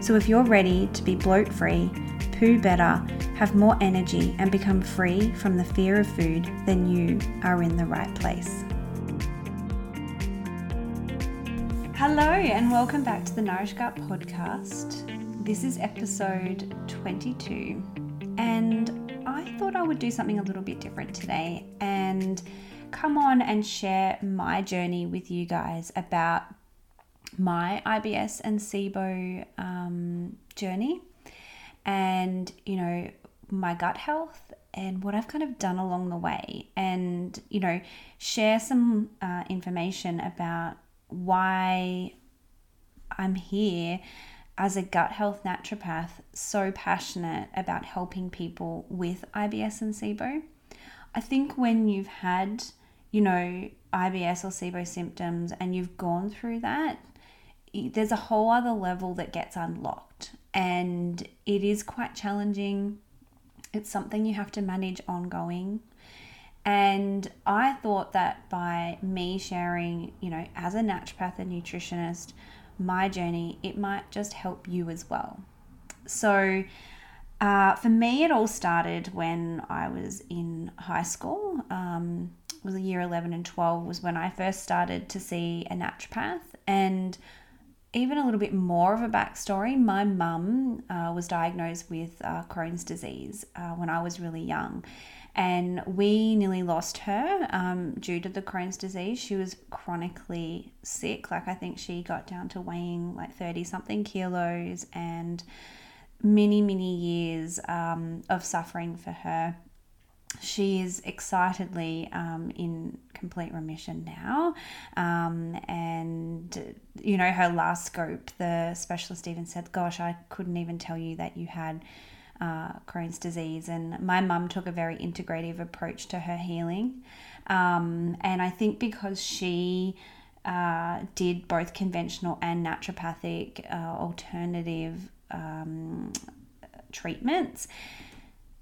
So if you're ready to be bloat free, poo better, have more energy, and become free from the fear of food, then you are in the right place. Hello, and welcome back to the Nourish Gut podcast. This is episode 22, and I thought I would do something a little bit different today and come on and share my journey with you guys about my IBS and SIBO um, journey and, you know, my gut health and what I've kind of done along the way, and, you know, share some uh, information about why I'm here as a gut health naturopath, so passionate about helping people with IBS and SIBO. I think when you've had, you know, IBS or SIBO symptoms and you've gone through that, there's a whole other level that gets unlocked and it is quite challenging. It's something you have to manage ongoing. And i thought that by me sharing you know as a naturopath and nutritionist my journey it might just help you as well. So uh, for me it all started when i was in high school. Um, was year 11 and 12 was when i first started to see a naturopath and even a little bit more of a backstory, my mum uh, was diagnosed with uh, Crohn's disease uh, when I was really young. And we nearly lost her um, due to the Crohn's disease. She was chronically sick. Like, I think she got down to weighing like 30 something kilos and many, many years um, of suffering for her she is excitedly um, in complete remission now. Um, and, you know, her last scope, the specialist even said, Gosh, I couldn't even tell you that you had uh, Crohn's disease. And my mum took a very integrative approach to her healing. Um, and I think because she uh, did both conventional and naturopathic uh, alternative um, treatments,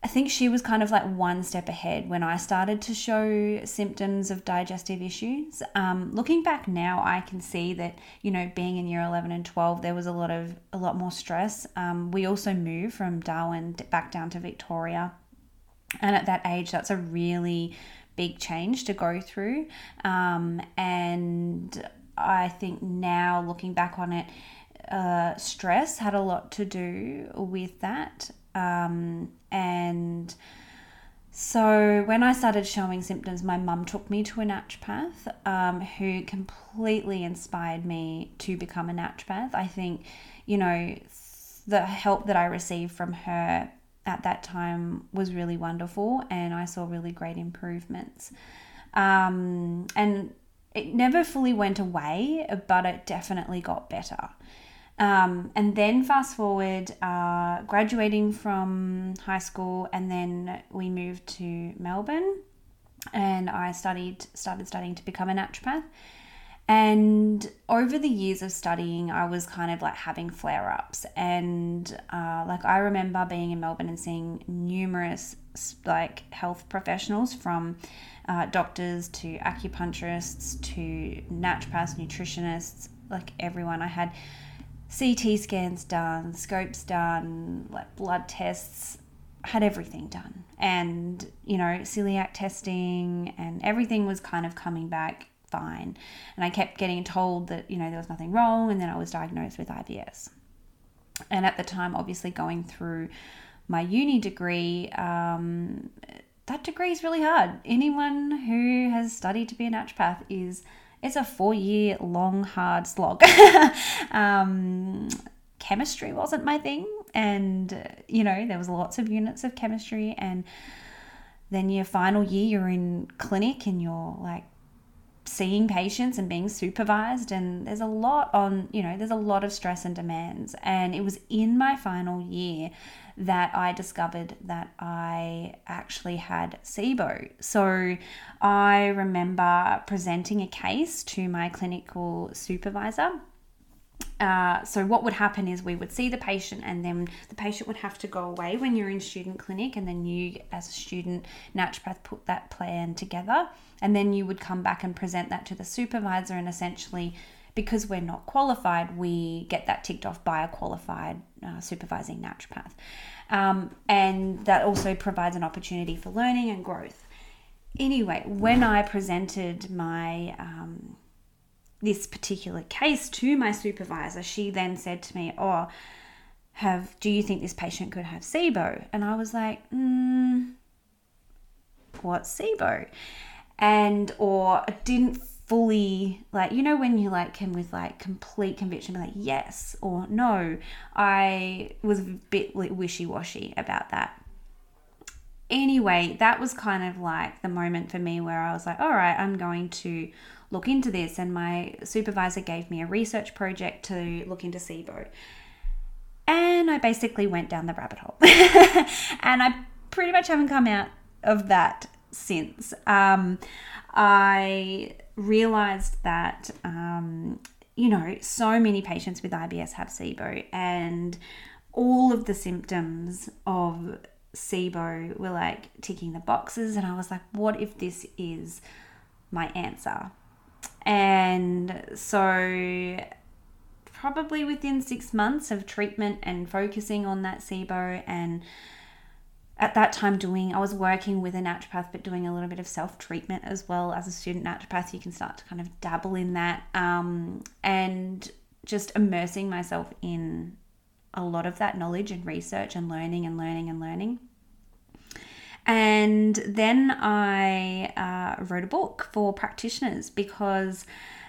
I think she was kind of like one step ahead when I started to show symptoms of digestive issues. Um, looking back now, I can see that you know being in year eleven and twelve, there was a lot of a lot more stress. Um, we also moved from Darwin back down to Victoria, and at that age, that's a really big change to go through. Um, and I think now looking back on it, uh, stress had a lot to do with that. Um, and so when I started showing symptoms, my mum took me to a naturopath um, who completely inspired me to become a naturopath. I think, you know, the help that I received from her at that time was really wonderful, and I saw really great improvements. Um, and it never fully went away, but it definitely got better. Um, and then fast forward, uh, graduating from high school, and then we moved to Melbourne, and I studied started studying to become a naturopath. And over the years of studying, I was kind of like having flare ups, and uh, like I remember being in Melbourne and seeing numerous like health professionals from uh, doctors to acupuncturists to naturopaths, nutritionists, like everyone. I had CT scans done, scopes done, like blood tests, had everything done. And, you know, celiac testing and everything was kind of coming back fine. And I kept getting told that, you know, there was nothing wrong. And then I was diagnosed with IBS. And at the time, obviously, going through my uni degree, um, that degree is really hard. Anyone who has studied to be a naturopath is it's a four year long, hard slog. um, chemistry wasn't my thing. And, uh, you know, there was lots of units of chemistry. And then your final year, you're in clinic and you're like seeing patients and being supervised and there's a lot on you know there's a lot of stress and demands and it was in my final year that I discovered that I actually had SIBO. So I remember presenting a case to my clinical supervisor uh, so what would happen is we would see the patient and then the patient would have to go away when you're in student clinic and then you as a student naturopath put that plan together. And then you would come back and present that to the supervisor and essentially because we're not qualified we get that ticked off by a qualified uh, supervising naturopath. Um, and that also provides an opportunity for learning and growth. Anyway when i presented my um, this particular case to my supervisor, she then said to me, "Oh, have do you think this patient could have SIBO?" And I was like, mm, "What's SIBO?" And or I didn't fully like you know when you like can with like complete conviction be like yes or no. I was a bit wishy washy about that. Anyway, that was kind of like the moment for me where I was like, all right, I'm going to look into this. And my supervisor gave me a research project to look into SIBO. And I basically went down the rabbit hole. and I pretty much haven't come out of that since. Um, I realized that, um, you know, so many patients with IBS have SIBO, and all of the symptoms of SIBO were like ticking the boxes. And I was like, what if this is my answer? And so, probably within six months of treatment and focusing on that SIBO, and at that time, doing I was working with a naturopath, but doing a little bit of self treatment as well as a student naturopath. You can start to kind of dabble in that, um, and just immersing myself in a lot of that knowledge and research and learning and learning and learning. And then I uh, wrote a book for practitioners because,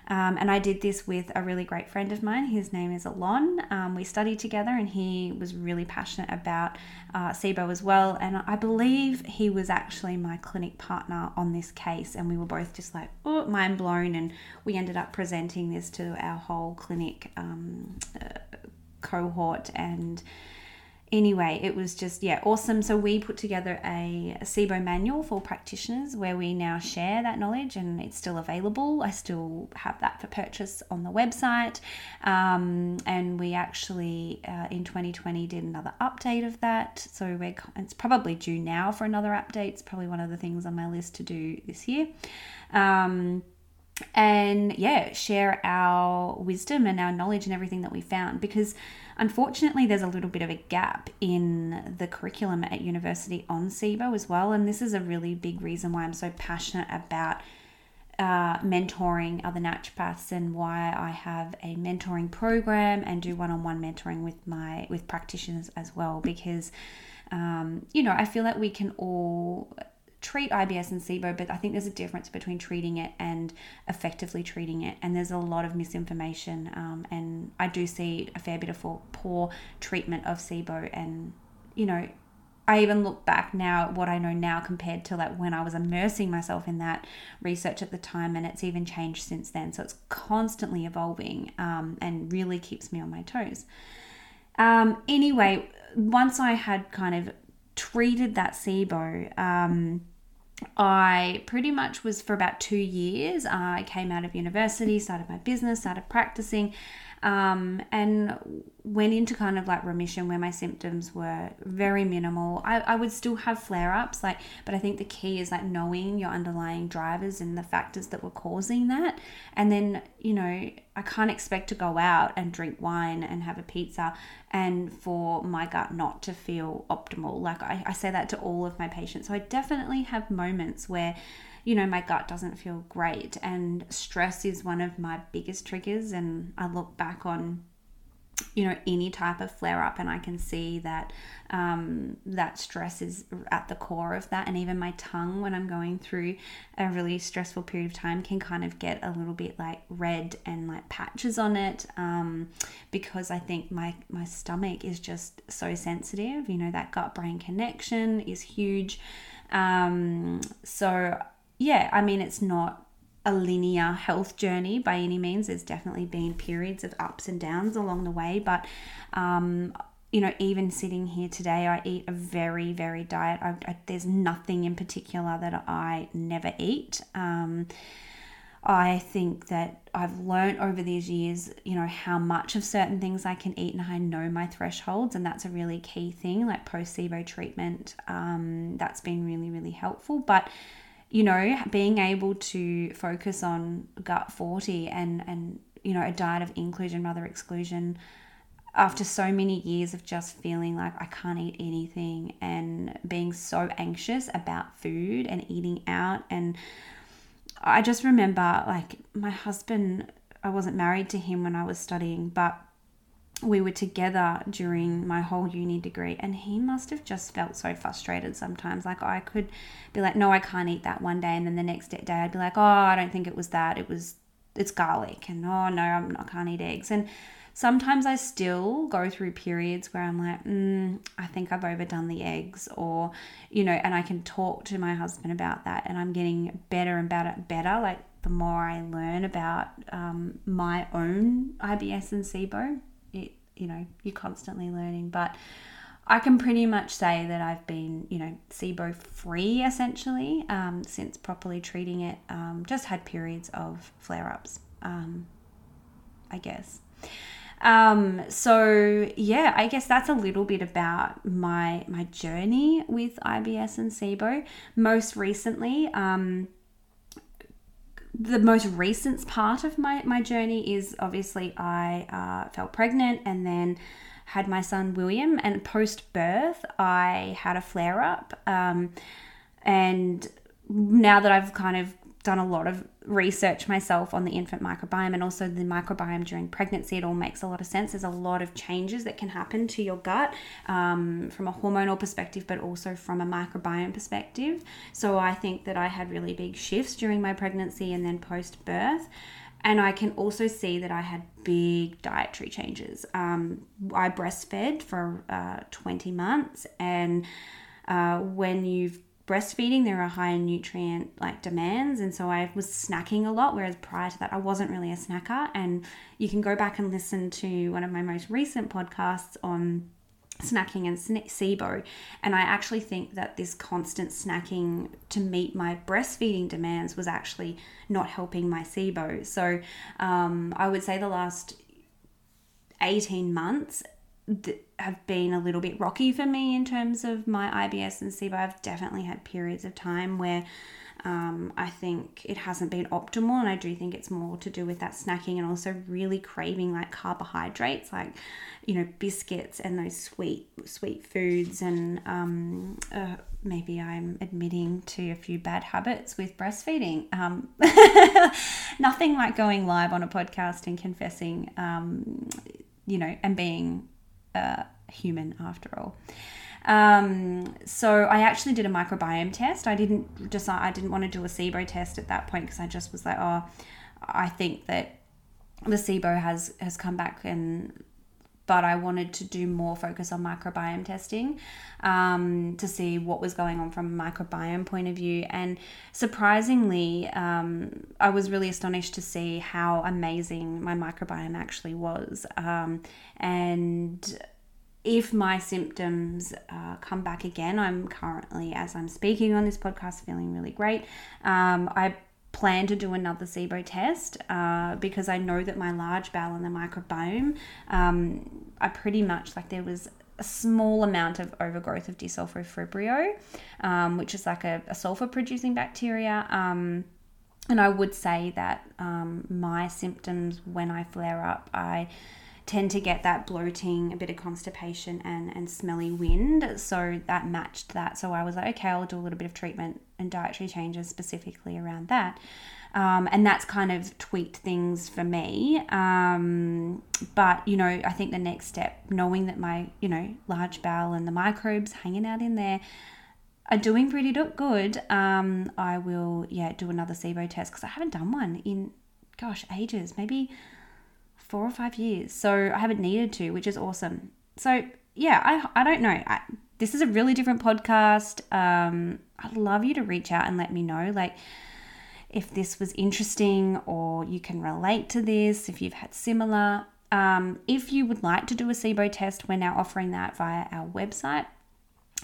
um, and I did this with a really great friend of mine. His name is Alon. Um, we studied together and he was really passionate about uh, SIBO as well. And I believe he was actually my clinic partner on this case. And we were both just like, oh, mind blown. And we ended up presenting this to our whole clinic um, uh, cohort and anyway, it was just, yeah, awesome. So we put together a, a SIBO manual for practitioners where we now share that knowledge and it's still available. I still have that for purchase on the website. Um, and we actually, uh, in 2020, did another update of that. So we're, it's probably due now for another update. It's probably one of the things on my list to do this year. Um, and yeah, share our wisdom and our knowledge and everything that we found because unfortunately there's a little bit of a gap in the curriculum at university on SIBO as well. And this is a really big reason why I'm so passionate about uh, mentoring other naturopaths and why I have a mentoring program and do one-on-one mentoring with my with practitioners as well because um, you know I feel that we can all treat IBS and SIBO, but I think there's a difference between treating it and effectively treating it. And there's a lot of misinformation. Um, and I do see a fair bit of poor treatment of SIBO. And, you know, I even look back now at what I know now compared to like when I was immersing myself in that research at the time, and it's even changed since then. So it's constantly evolving um, and really keeps me on my toes. Um, anyway, once I had kind of treated that SIBO, um, I pretty much was for about two years. Uh, I came out of university, started my business, started practicing, um, and went into kind of like remission where my symptoms were very minimal. I, I would still have flare ups, like, but I think the key is like knowing your underlying drivers and the factors that were causing that. And then, you know, I can't expect to go out and drink wine and have a pizza and for my gut not to feel optimal. Like, I, I say that to all of my patients. So I definitely have moments where you know, my gut doesn't feel great. And stress is one of my biggest triggers. And I look back on, you know, any type of flare up, and I can see that um, that stress is at the core of that. And even my tongue, when I'm going through a really stressful period of time, can kind of get a little bit like red and like patches on it um, because I think my my stomach is just so sensitive. You know, that gut brain connection is huge. Um, so yeah, I mean, it's not a linear health journey by any means. There's definitely been periods of ups and downs along the way, but um, you know, even sitting here today, I eat a very very diet. I, I, there's nothing in particular that I never eat. Um, I think that I've learned over these years, you know, how much of certain things I can eat and I know my thresholds, and that's a really key thing. Like placebo treatment, um, that's been really, really helpful. But you know, being able to focus on gut 40 and and you know a diet of inclusion rather exclusion after so many years of just feeling like I can't eat anything and being so anxious about food and eating out. And I just remember like my husband, I wasn't married to him when I was studying, but we were together during my whole uni degree and he must have just felt so frustrated sometimes. Like i could be like no i can't eat that one day and then the next day i'd be like oh i don't think it was that. It was it's garlic and oh no I'm, i can't eat eggs. And sometimes I still go through periods where I'm like, mm, I think I've overdone the eggs, or, you know, and I can talk to my husband about that, and I'm getting better and better, better. Like the more I learn about um, my own IBS and SIBO, it, you know, you're constantly learning, but. I can pretty much say that I've been, you know, SIBO free essentially um, since properly treating it. Um, just had periods of flare ups, um, I guess. Um, so yeah, I guess that's a little bit about my my journey with IBS and SIBO. Most recently, um, the most recent part of my my journey is obviously I uh, felt pregnant and then had my son William, and post birth I had a flare up, um, and now that I've kind of done a lot of research myself on the infant microbiome and also the microbiome during pregnancy. It all makes a lot of sense. There's a lot of changes that can happen to your gut um, from a hormonal perspective, but also from a microbiome perspective. So I think that I had really big shifts during my pregnancy and then post birth. And I can also see that I had big dietary changes. Um, I breastfed for uh, 20 months, and uh, when you've breastfeeding there are higher nutrient like demands and so i was snacking a lot whereas prior to that i wasn't really a snacker and you can go back and listen to one of my most recent podcasts on snacking and SIBO. And I actually think that this constant snacking to meet my breastfeeding demands was actually not helping my SIBO. So um, I would say the last 18 months have been a little bit rocky for me in terms of my IBS and SIBO. I've definitely had periods of time where um, I think it hasn't been optimal, and I do think it's more to do with that snacking and also really craving like carbohydrates, like you know biscuits and those sweet sweet foods, and um, uh, maybe I'm admitting to a few bad habits with breastfeeding. Um, nothing like going live on a podcast and confessing, um, you know, and being a human after all. Um, so I actually did a microbiome test. I didn't decide I didn't want to do a SIBO test at that point because I just was like, oh, I think that the SIBO has has come back and but I wanted to do more focus on microbiome testing um, to see what was going on from a microbiome point of view. And surprisingly, um, I was really astonished to see how amazing my microbiome actually was. Um, and if my symptoms uh, come back again, I'm currently, as I'm speaking on this podcast, feeling really great. Um, I plan to do another SIBO test uh, because I know that my large bowel and the microbiome um, are pretty much like there was a small amount of overgrowth of desulfovibrio, um, which is like a, a sulfur producing bacteria. Um, and I would say that um, my symptoms when I flare up, I tend to get that bloating, a bit of constipation, and, and smelly wind. So that matched that. So I was like, okay, I'll do a little bit of treatment and dietary changes specifically around that. Um, and that's kind of tweaked things for me. Um, but you know, I think the next step, knowing that my you know large bowel and the microbes hanging out in there are doing pretty good, um, I will yeah do another SIBO test because I haven't done one in gosh ages, maybe four or five years. So I haven't needed to, which is awesome. So yeah, I I don't know. I, this is a really different podcast. Um, I'd love you to reach out and let me know. Like, if this was interesting or you can relate to this, if you've had similar. Um, if you would like to do a SIBO test, we're now offering that via our website.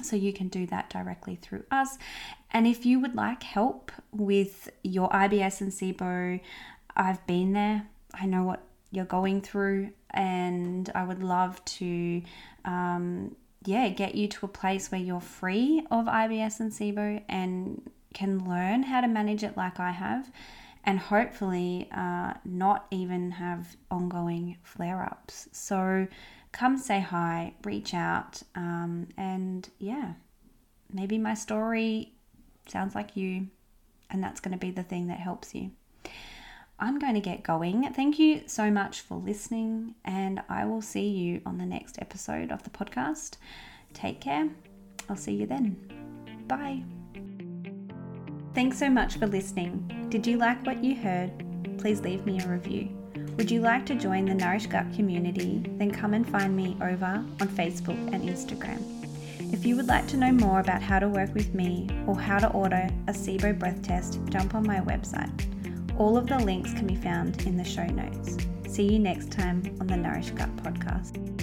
So you can do that directly through us. And if you would like help with your IBS and SIBO, I've been there. I know what you're going through, and I would love to, um, yeah, get you to a place where you're free of IBS and SIBO and can learn how to manage it like I have, and hopefully uh, not even have ongoing flare ups. So come say hi, reach out, um, and yeah, maybe my story sounds like you, and that's going to be the thing that helps you. I'm going to get going. Thank you so much for listening, and I will see you on the next episode of the podcast. Take care. I'll see you then. Bye. Thanks so much for listening. Did you like what you heard? Please leave me a review. Would you like to join the Nourish Gut community? Then come and find me over on Facebook and Instagram. If you would like to know more about how to work with me or how to order a SIBO breath test, jump on my website. All of the links can be found in the show notes. See you next time on the Nourish Gut podcast.